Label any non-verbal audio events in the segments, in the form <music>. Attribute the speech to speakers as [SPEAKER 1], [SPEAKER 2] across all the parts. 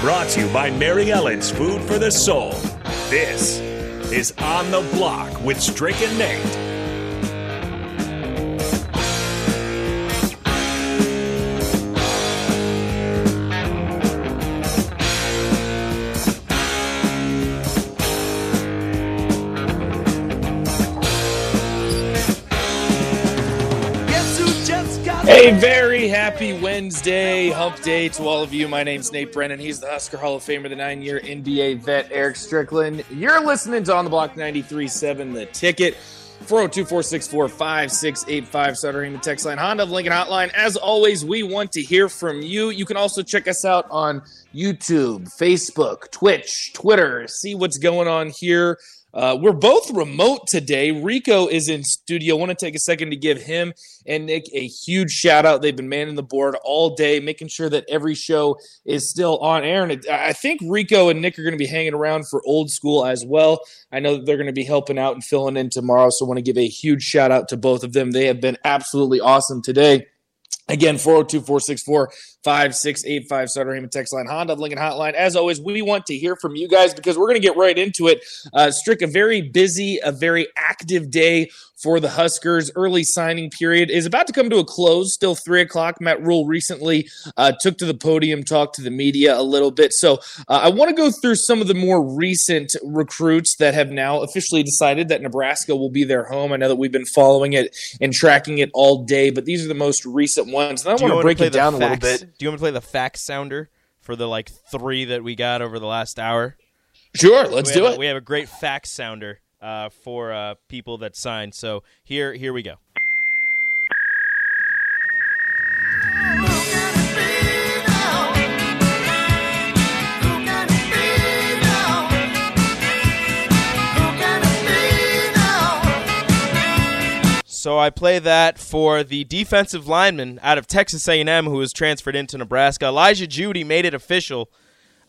[SPEAKER 1] Brought to you by Mary Ellen's Food for the Soul. This is On the Block with Strick and Nate.
[SPEAKER 2] A very happy Wednesday, hump day to all of you. My name's Nate Brennan. He's the Husker Hall of Famer, the nine year NBA vet, Eric Strickland. You're listening to On the Block 93.7, The Ticket. 402 464 5685. Stuttering the text line, Honda of Lincoln Hotline. As always, we want to hear from you. You can also check us out on YouTube, Facebook, Twitch, Twitter. See what's going on here. Uh, we're both remote today. Rico is in studio. I want to take a second to give him and Nick a huge shout out. They've been manning the board all day, making sure that every show is still on air. And it, I think Rico and Nick are going to be hanging around for old school as well. I know that they're going to be helping out and filling in tomorrow. So I want to give a huge shout out to both of them. They have been absolutely awesome today. Again, 402 464 5685 Sutter Heyman text line, Honda Lincoln Hotline. As always, we want to hear from you guys because we're going to get right into it. Uh, Strick, a very busy, a very active day for the Huskers. Early signing period is about to come to a close. Still three o'clock. Matt Rhule recently uh, took to the podium, talked to the media a little bit. So uh, I want to go through some of the more recent recruits that have now officially decided that Nebraska will be their home. I know that we've been following it and tracking it all day, but these are the most recent ones. And I want to break it down a little bit.
[SPEAKER 3] Do you want to play the fax sounder for the like three that we got over the last hour?
[SPEAKER 2] Sure, let's do
[SPEAKER 3] a,
[SPEAKER 2] it.
[SPEAKER 3] We have a great fax sounder uh, for uh, people that signed. So here, here we go. So I play that for the defensive lineman out of Texas A&M who was transferred into Nebraska. Elijah Jeudy made it official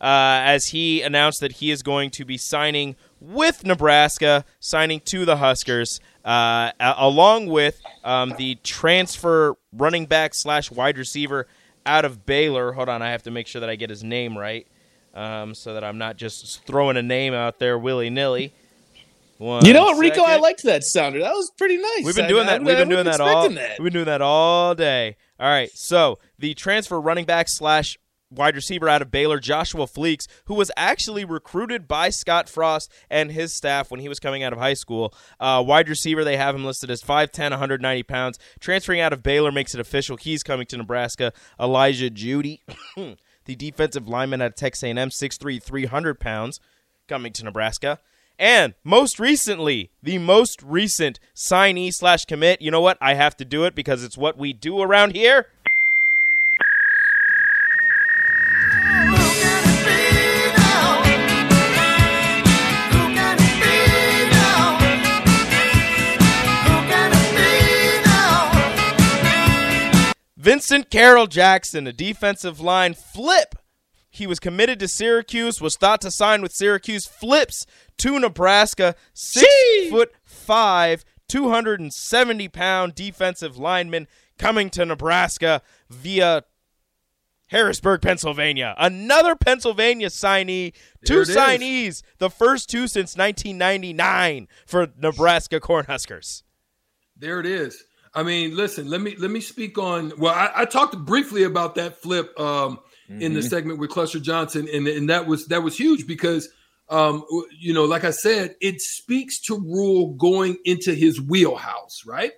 [SPEAKER 3] uh, as he announced that he is going to be signing with Nebraska, signing to the Huskers, uh, along with um, the transfer running back slash wide receiver out of Baylor. Hold on, I have to make sure that I get his name right, um, so that I'm not just throwing a name out there willy nilly.
[SPEAKER 2] You know what, Rico? I liked that sounder. That was pretty nice.
[SPEAKER 3] We've been doing I, that. I, we've been doing that all. That. We've been doing that all day. All right. So the transfer running back slash wide receiver out of Baylor, Joshua Fleeks, who was actually recruited by Scott Frost and his staff when he was coming out of high school. Uh, wide receiver, they have him listed as 5'10", 190 pounds. Transferring out of Baylor makes it official. He's coming to Nebraska. Elijah Jeudy, <coughs> the defensive lineman at Texas A&M, 6'3", 300 pounds, coming to Nebraska. And most recently, the most recent signee slash commit. You know what? I have to do it because it's what we do around here. Vincent Carroll Jackson, a defensive line flip he was committed to Syracuse, was thought to sign with Syracuse, flips to Nebraska, six Gee! foot five, 270 pound defensive lineman coming to Nebraska via Harrisburg, Pennsylvania. Another Pennsylvania signee. Two signees. Is. The first two since 1999 for Nebraska Cornhuskers.
[SPEAKER 4] There it is. I mean, listen. Let me let me speak on. Well, I, I talked briefly about that flip um, mm-hmm. in the mm-hmm. segment with Cluster Johnson, and and that was that was huge because um, you know, like I said, it speaks to Rhule going into his wheelhouse, right?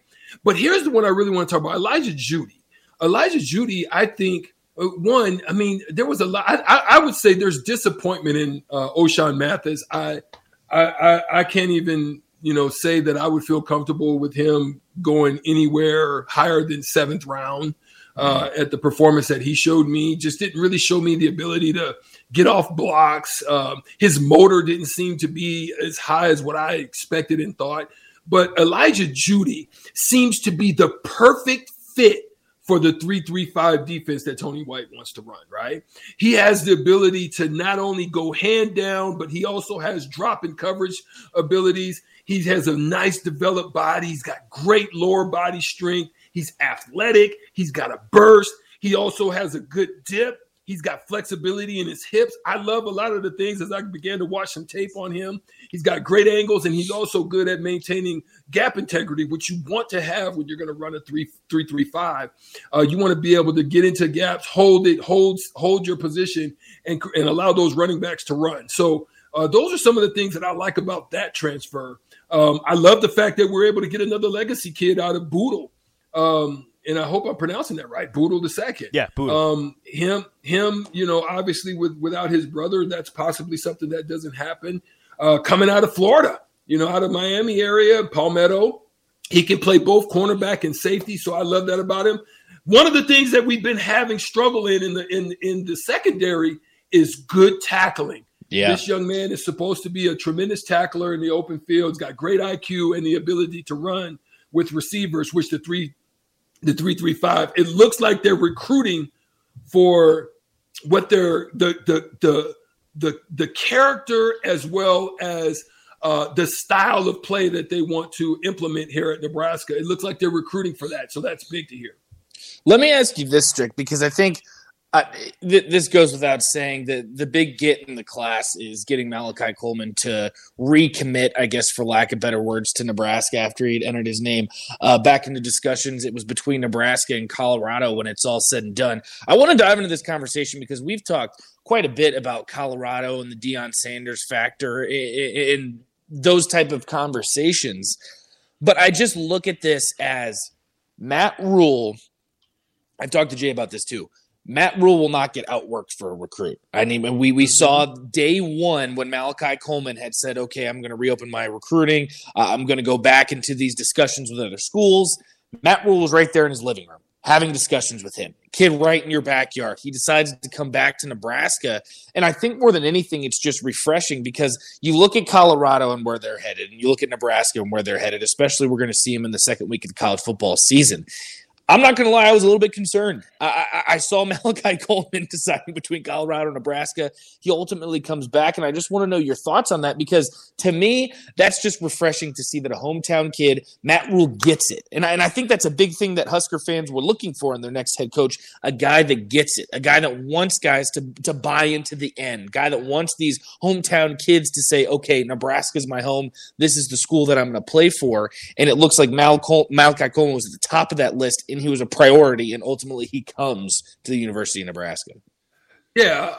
[SPEAKER 4] But here's the one I really want to talk about: Elijah Jeudy. Elijah Jeudy, I think. Uh, one, I mean, there was a lot. I, I would say there's disappointment in uh, Ochaun Mathis. I, I, I can't even, you know, say that I would feel comfortable with him going anywhere higher than seventh round. uh, at the performance that he showed me. Just didn't really show me the ability to get off blocks. Um, his motor didn't seem to be as high as what I expected and thought. But Elijah Jeudy seems to be the perfect fit for the 335 defense that Tony White wants to run, right? He has the ability to not only go hand down, but he also has drop and coverage abilities. He has a nice developed body. He's got great lower body strength. He's athletic. He's got a burst. He also has a good dip. He's got flexibility in his hips. I love a lot of the things as I began to watch some tape on him. He's got great angles and he's also good at maintaining gap integrity, which you want to have when you're going to run a three three three five. Uh, you want to be able to get into gaps, hold it, hold hold your position, and and allow those running backs to run. So uh, those are some of the things that I like about that transfer. Um, I love the fact that we're able to get another legacy kid out of Bootle. Um, and I hope I'm pronouncing that right. Bootle the second.
[SPEAKER 3] Yeah, Bootle.
[SPEAKER 4] Um, him, him. You know, obviously with without his brother, that's possibly something that doesn't happen. Uh, coming out of Florida, you know, out of Miami area, Palmetto, he can play both cornerback and safety. So I love that about him. One of the things that we've been having struggle in in the in in the secondary is good tackling.
[SPEAKER 2] Yeah.
[SPEAKER 4] This young man is supposed to be a tremendous tackler in the open field. He's got great IQ and the ability to run with receivers, which the three the 335. It looks like they're recruiting for what they're the the the the, the character as well as uh, the style of play that they want to implement here at Nebraska. It looks like they're recruiting for that. So that's big to hear.
[SPEAKER 2] Let me ask you this, Strick, because I think – th- this goes without saying that the big get in the class is getting Malachi Coleman to recommit, I guess, for lack of better words, to Nebraska after he'd entered his name uh, back into discussions. It was between Nebraska and Colorado when it's all said and done. I want to dive into this conversation because we've talked quite a bit about Colorado and the Deion Sanders factor in those type of conversations. But I just look at this as Matt Rhule. I've talked to Jay about this too Matt Rhule will not get outworked for a recruit. I mean, we we saw day one when Malachi Coleman had said, "Okay, I'm going to reopen my recruiting. Uh, I'm going to go back into these discussions with other schools." Matt Rhule was right there in his living room having discussions with him. Kid right in your backyard. He decides to come back to Nebraska, and I think more than anything, it's just refreshing because you look at Colorado and where they're headed, and you look at Nebraska and where they're headed. Especially, we're going to see him in the second week of the college football season. I'm not going to lie, I was a little bit concerned. I, I, I, saw <laughs> Malachi Coleman deciding between Colorado and Nebraska. He ultimately comes back, and I just want to know your thoughts on that because to me, that's just refreshing to see that a hometown kid, Matt Rhule, gets it. And I, and I think that's a big thing that Husker fans were looking for in their next head coach a guy that gets it, a guy that wants guys to, to buy into the end, guy that wants these hometown kids to say, okay, Nebraska's my home. This is the school that I'm going to play for. And it looks like Mal Col- Malachi Coleman was at the top of that list in he was a priority, and ultimately he comes to the University of Nebraska.
[SPEAKER 4] Yeah,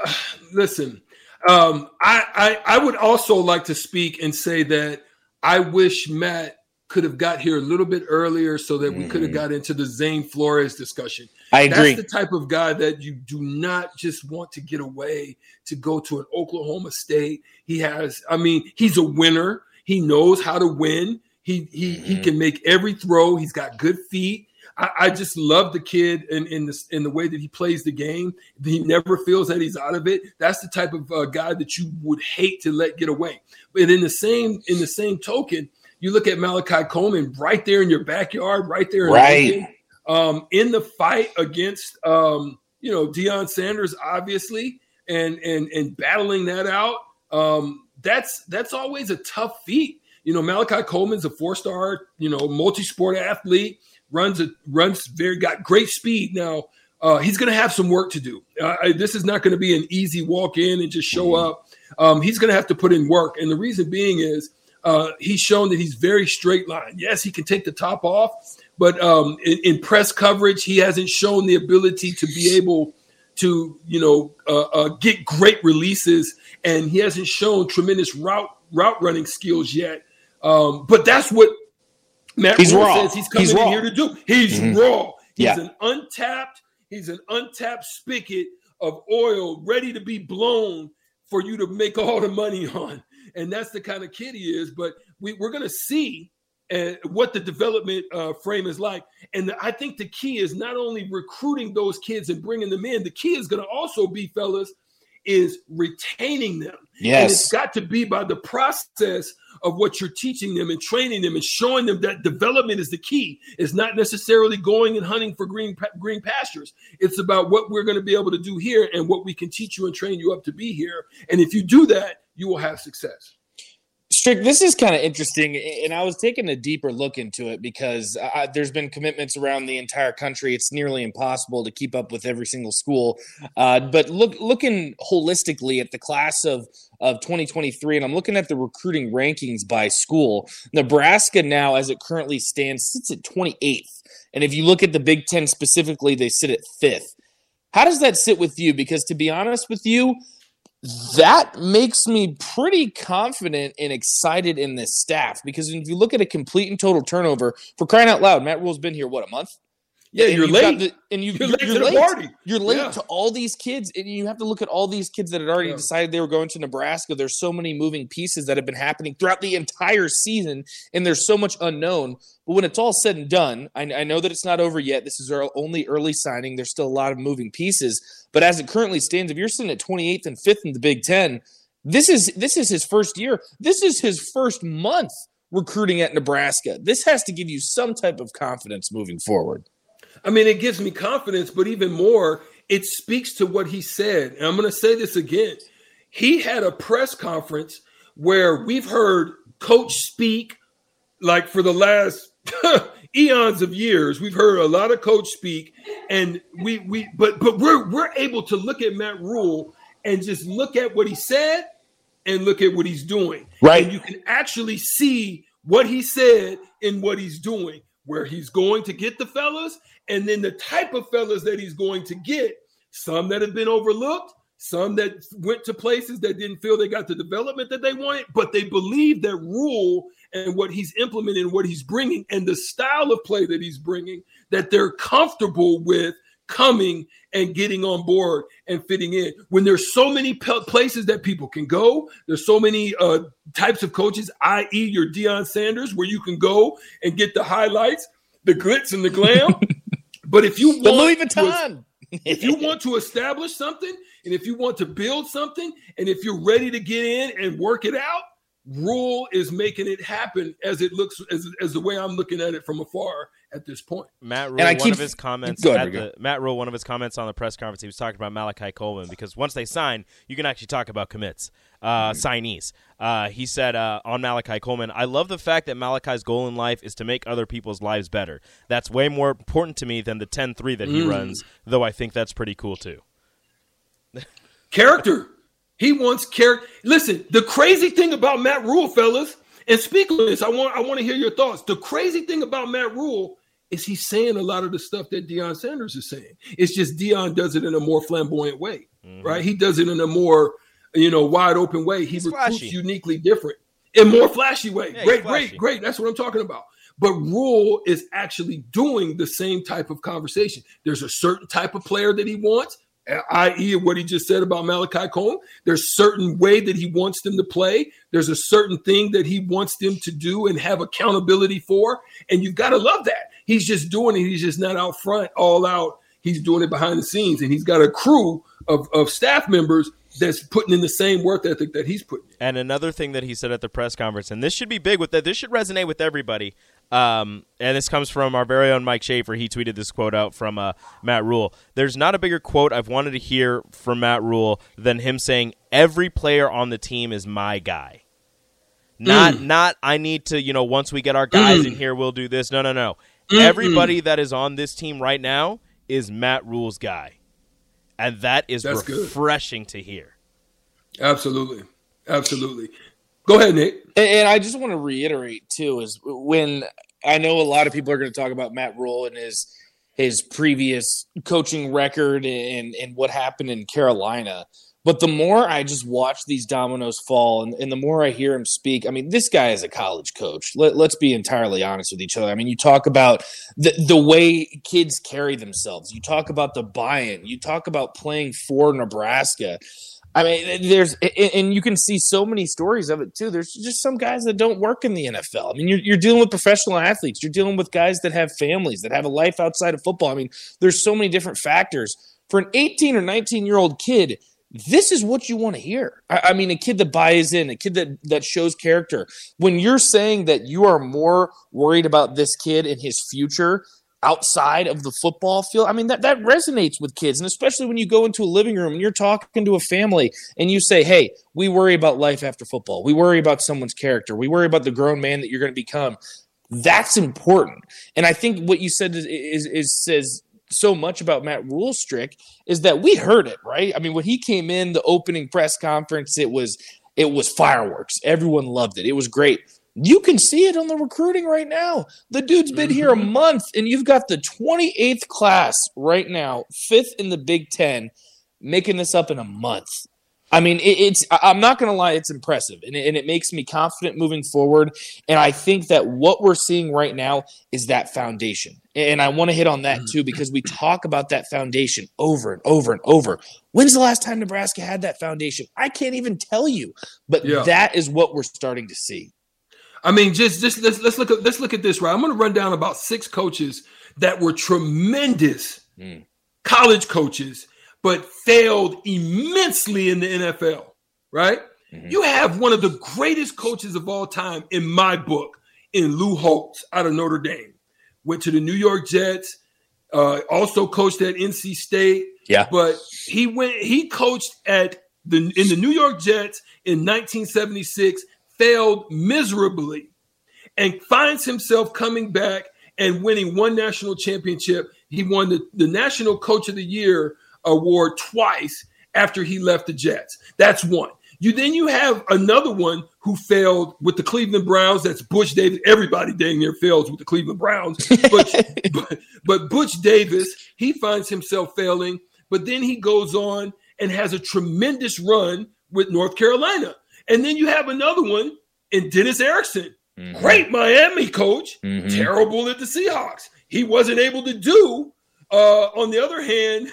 [SPEAKER 4] listen, um, I, I I would also like to speak and say that I wish Matt could have got here a little bit earlier so that we mm. could have mm-hmm. got into the Zane Flores discussion.
[SPEAKER 2] I agree.
[SPEAKER 4] That's the type of guy that you do not just want to get away to go to an Oklahoma State. He has, I mean, he's a winner. He knows how to win. He he mm. he mm-hmm. can make every throw. He's got good feet. I, I just love the kid in in the in the way that he plays the game. He never feels that he's out of it. That's the type of uh, guy that you would hate to let get away. But in the same in the same token, you look at Malachi Coleman right there in your backyard, right there, in
[SPEAKER 2] right,
[SPEAKER 4] um, in the fight against um, you know Deion Sanders, obviously, and and and battling that out. Um, that's that's always a tough feat. You know, Malachi Coleman's a four-star, you know, multi-sport athlete runs a runs very got great speed. Now uh, he's going to have some work to do. Uh, this is not going to be an easy walk in and just show mm-hmm. up. Um, he's going to have to put in work, and the reason being is uh, he's shown that he's very straight line. Yes, he can take the top off, but um, in, in, press coverage, he hasn't shown the ability to be able to, you know, uh, uh, get great releases, and he hasn't shown tremendous route route running skills yet. Um, but that's what Matt
[SPEAKER 2] he's raw.
[SPEAKER 4] says he's coming
[SPEAKER 2] he's
[SPEAKER 4] in here to do. He's mm-hmm. raw. He's
[SPEAKER 2] yeah.
[SPEAKER 4] an untapped, he's an untapped spigot of oil ready to be blown for you to make all the money on. And that's the kind of kid he is. But we, we're gonna see and what the development uh, frame is like. And the, I think the key is not only recruiting those kids and bringing them in. The key is going to also be, fellas, is retaining them.
[SPEAKER 2] Yes,
[SPEAKER 4] and it's got to be by the process of what you're teaching them and training them and showing them that development is the key. It's not necessarily going and hunting for green green pastures. It's about what we're going to be able to do here and what we can teach you and train you up to be here. And if you do that, you will have success.
[SPEAKER 2] Strick, this is kind of interesting, and I was taking a deeper look into it because I, there's been commitments around the entire country. It's nearly impossible to keep up with every single school. Uh, but look, looking holistically at the class of of 2023, and I'm looking at the recruiting rankings by school. Nebraska now, as it currently stands, sits at 28th, and if you look at the Big Ten specifically, they sit at fifth. How does that sit with you? Because to be honest with you, that makes me pretty confident and excited in this staff because if you look at a complete and total turnover for crying out loud, Matt Rhule's been here what a month.
[SPEAKER 4] Yeah, and you're late,
[SPEAKER 2] and you,
[SPEAKER 4] you're, late
[SPEAKER 2] you're
[SPEAKER 4] to
[SPEAKER 2] late.
[SPEAKER 4] the party.
[SPEAKER 2] You're late
[SPEAKER 4] yeah.
[SPEAKER 2] to all these kids, and you have to look at all these kids that had already yeah. decided they were going to Nebraska. There's so many moving pieces that have been happening throughout the entire season, and there's so much unknown. But when it's all said and done, I, I know that it's not over yet. This is our only early signing. There's still a lot of moving pieces, but as it currently stands, if you're sitting at 28th and 5th in the Big Ten, this is this is his first year. This is his first month recruiting at Nebraska. This has to give you some type of confidence moving forward.
[SPEAKER 4] I mean, it gives me confidence, but even more, it speaks to what he said. And I'm going to say this again. He had a press conference where we've heard coach speak like for the last <laughs> eons of years. We've heard a lot of coach speak and we we but but we're we're able to look at Matt Rhule and just look at what he said and look at what he's doing.
[SPEAKER 2] Right.
[SPEAKER 4] And you can actually see what he said in what he's doing, where he's going to get the fellas and then the type of fellas that he's going to get, some that have been overlooked, some that went to places that didn't feel they got the development that they wanted, but they believe that Rhule and what he's implementing, what he's bringing, and the style of play that he's bringing, that they're comfortable with coming and getting on board and fitting in. When there's so many places that people can go, there's so many uh, types of coaches, i.e., your Deion Sanders, where you can go and get the highlights, the glitz and the glam. <laughs> but if you want
[SPEAKER 2] the Louis Vuitton.
[SPEAKER 4] To, if you want to establish something and if you want to build something and if you're ready to get in and work it out, Rhule is making it happen as it looks as, as the way I'm looking at it from afar at this point.
[SPEAKER 3] Matt Rhule, one keep, of his comments ahead, the, Matt Rhule, one of his comments on the press conference, he was talking about Malachi Coleman because once they sign, you can actually talk about commits, uh, mm-hmm. signees. Uh, he said uh, on Malachi Coleman, "I love the fact that Malachi's goal in life is to make other people's lives better. That's way more important to me than the 10-3 that he mm. runs, though I think that's pretty cool too."
[SPEAKER 4] Character. He wants character. Listen, the crazy thing about Matt Rhule, fellas, and speak on this. I want I want to hear your thoughts. The crazy thing about Matt Rhule is he's saying a lot of the stuff that Deion Sanders is saying. It's just Deion does it in a more flamboyant way, mm-hmm. right? He does it in a more, you know, wide open way. He he's recruits flashy. uniquely different in more flashy way. Yeah, great, great, great. That's what I'm talking about. But Rhule is actually doing the same type of conversation. There's a certain type of player that he wants, i.e., what he just said about Malachi Coleman. There's certain way that he wants them to play. There's a certain thing that he wants them to do and have accountability for. And you've got to love that. He's just doing it. He's just not out front, all out. He's doing it behind the scenes, and he's got a crew of, of staff members that's putting in the same work ethic that he's putting. In.
[SPEAKER 3] And another thing that he said at the press conference, and this should be big with that. This should resonate with everybody. Um, and this comes from our very own Mike Schaefer. He tweeted this quote out from uh, Matt Rhule. There's not a bigger quote I've wanted to hear from Matt Rhule than him saying, "Every player on the team is my guy." Not, mm. not. I need to, you know, once we get our guys mm. in here, we'll do this. No, no, no. Mm-mm. Everybody that is on this team right now is Matt Rhule's guy. And that is That's refreshing good. to hear.
[SPEAKER 4] Absolutely. Absolutely. Go ahead, Nick.
[SPEAKER 2] And I just want to reiterate too is when I know a lot of people are going to talk about Matt Rhule and his his previous coaching record and and what happened in Carolina. But the more I just watch these dominoes fall and, and, the more I hear him speak, I mean, this guy is a college coach. Let, us be entirely honest with each other. I mean, you talk about the, the way kids carry themselves, you talk about the buy in, you talk about playing for Nebraska. I mean, there's and you can see so many stories of it too. There's just some guys that don't work in the NFL. I mean, you're, you're dealing with professional athletes. You're dealing with guys that have families that have a life outside of football. I mean, there's so many different factors for an 18 or 19 year old kid. This is what you want to hear. I, I mean, a kid that buys in, a kid that that shows character. When you're saying that you are more worried about this kid and his future outside of the football field. I mean, that, that resonates with kids. And especially when you go into a living room and you're talking to a family and you say, hey, we worry about life after football. We worry about someone's character. We worry about the grown man that you're going to become. That's important. And I think what you said is, is, is says so much about Matt Rulestrick is that we heard it, right? I mean, when he came in the opening press conference, it was it was fireworks. Everyone loved it. It was great. You can see it on the recruiting right now. The dude's been here a mm-hmm. month, and you've got the 28th class right now, fifth in the Big Ten, making this up in a month. I mean, it, it's, I'm not going to lie, it's impressive, and it, and it makes me confident moving forward. And I think that what we're seeing right now is that foundation. And I want to hit on that too, mm-hmm. because we talk about that foundation over and over and over. When's the last time Nebraska had that foundation? I can't even tell you, but yeah. that is what we're starting to see.
[SPEAKER 4] I mean, just just let's let's look at let's look at this, right? I'm going to run down about six coaches that were tremendous mm. college coaches, but failed immensely in the NFL, right? Mm-hmm. You have one of the greatest coaches of all time in my book, in Lou Holtz out of Notre Dame. Went to the New York Jets, uh, also coached at NC State.
[SPEAKER 2] Yeah,
[SPEAKER 4] but he went. He coached at the in the New York Jets in 1976 failed miserably and finds himself coming back and winning one national championship. He won the, the National Coach of the Year award twice after he left the Jets. That's one. You then you have another one who failed with the Cleveland Browns. That's Butch Davis. Everybody dang near fails with the Cleveland Browns. But, <laughs> but, but Butch Davis, he finds himself failing, but then he goes on and has a tremendous run with North Carolina. And then you have another one in Dennis Erickson. Mm-hmm. Great Miami coach, mm-hmm. terrible at the Seahawks. He wasn't able to do, uh, on the other hand,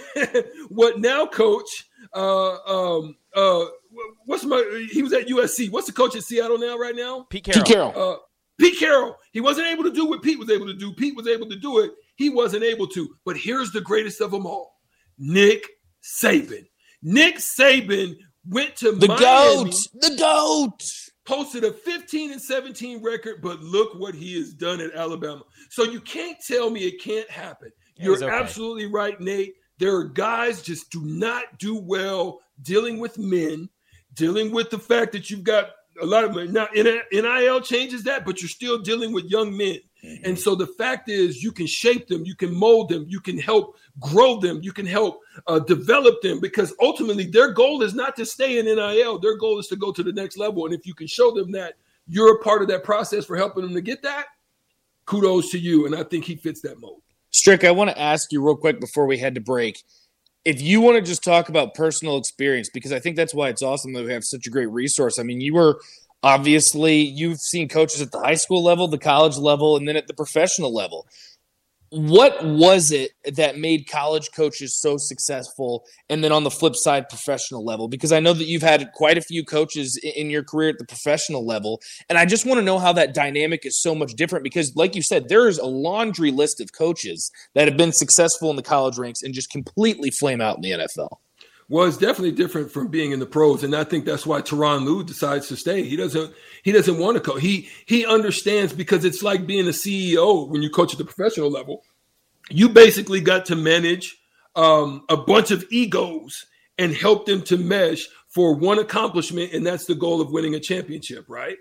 [SPEAKER 4] <laughs> what now coach, uh, um, uh, what's my, he was at USC. What's the coach at Seattle now, right now?
[SPEAKER 2] Pete Carroll. Pete Carroll.
[SPEAKER 4] Uh, Pete Carroll. He wasn't able to do what Pete was able to do. Pete was able to do it. He wasn't able to. But here's the greatest of them all Nick Saban. Nick Saban went to
[SPEAKER 2] the
[SPEAKER 4] Miami,
[SPEAKER 2] goat, the goat,
[SPEAKER 4] posted a 15 and 17 record, but look what he has done at Alabama. So you can't tell me it can't happen. You're okay. absolutely right, Nate. There are guys just do not do well dealing with men, dealing with the fact that you've got a lot of men. now NIL changes that, but you're still dealing with young men. Mm-hmm. And so the fact is, you can shape them, you can mold them, you can help grow them, you can help uh, develop them because ultimately their goal is not to stay in NIL. Their goal is to go to the next level. And if you can show them that you're a part of that process for helping them to get that, kudos to you. And I think he fits that mold.
[SPEAKER 2] Strick, I want to ask you real quick before we head to break. If you want to just talk about personal experience, because I think that's why it's awesome that we have such a great resource. I mean, you were Obviously, you've seen coaches at the high school level, the college level, and then at the professional level. What was it that made college coaches so successful? And then on the flip side, professional level? Because I know that you've had quite a few coaches in your career at the professional level. And I just want to know how that dynamic is so much different because, like you said, there is a laundry list of coaches that have been successful in the college ranks and just completely flame out in the NFL.
[SPEAKER 4] It's definitely different from being in the pros, and I think that's why Tyronn Lue decides to stay. He doesn't he doesn't want to coach. He he understands because it's like being a CEO when you coach at the professional level. You basically got to manage um, a bunch of egos and help them to mesh for one accomplishment, and that's the goal of winning a championship, right?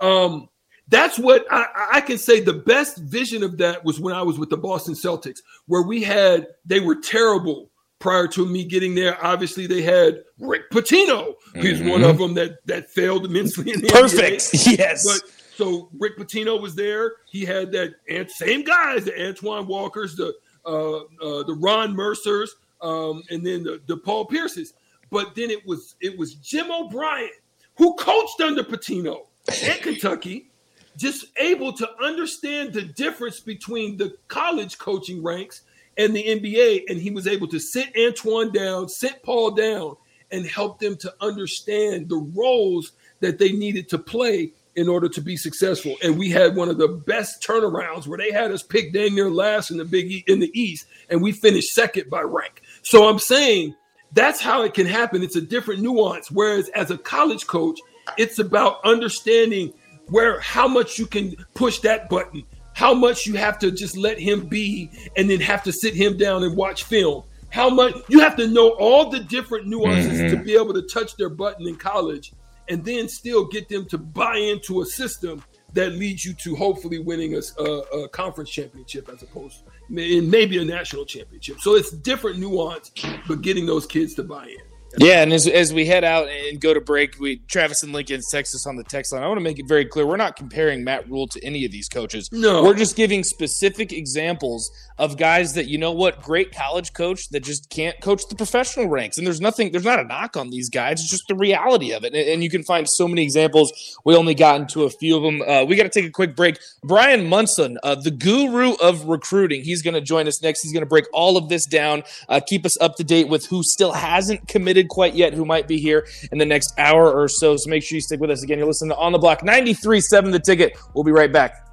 [SPEAKER 4] Um, that's what I, I, can say. The best vision of that was when I was with the Boston Celtics, where we had they were terrible prior to me getting there. Obviously, they had Rick Pitino. He's mm-hmm. one of them that that failed immensely in the
[SPEAKER 2] Perfect.
[SPEAKER 4] NBA. <laughs>
[SPEAKER 2] Yes.
[SPEAKER 4] But so Rick Pitino was there. He had that same guys, the Antoine Walkers, the uh, uh, the Ron Mercers, um, and then the, the Paul Pierces. But then it was it was Jim O'Brien who coached under Pitino at Kentucky, just able to understand the difference between the college coaching ranks and the NBA, and he was able to sit Antoine down, sit Paul down, and help them to understand the roles that they needed to play in order to be successful. And we had one of the best turnarounds where they had us pick dang near last in the Big e- in the East, and we finished second by rank. So I'm saying that's how it can happen. It's a different nuance. Whereas as a college coach, it's about understanding where how much you can push that button, how much you have to just let him be, and then have to sit him down and watch film. How much you have to know all the different nuances mm-hmm. to be able to touch their button in college and then still get them to buy into a system that leads you to hopefully winning a, a, a conference championship as opposed to maybe a national championship. So it's different nuance, but getting those kids to buy in.
[SPEAKER 2] Yeah, and as, as we head out and go to break, we Travis and Lincoln Texas on the text line. I want to make it very clear: we're not comparing Matt Rhule to any of these coaches.
[SPEAKER 4] No,
[SPEAKER 2] we're just giving specific examples of guys that you know what great college coach that just can't coach the professional ranks. And there's nothing, there's not a knock on these guys. It's just the reality of it. And, and you can find so many examples. We only got into a few of them. Uh, we got to take a quick break. Brian Munson, uh, the guru of recruiting, he's going to join us next. He's going to break all of this down, uh, keep us up to date with who still hasn't committed quite yet, who might be here in the next hour or so. So make sure you stick with us again. You're listening to On the Block 93.7 The Ticket. We'll be right back.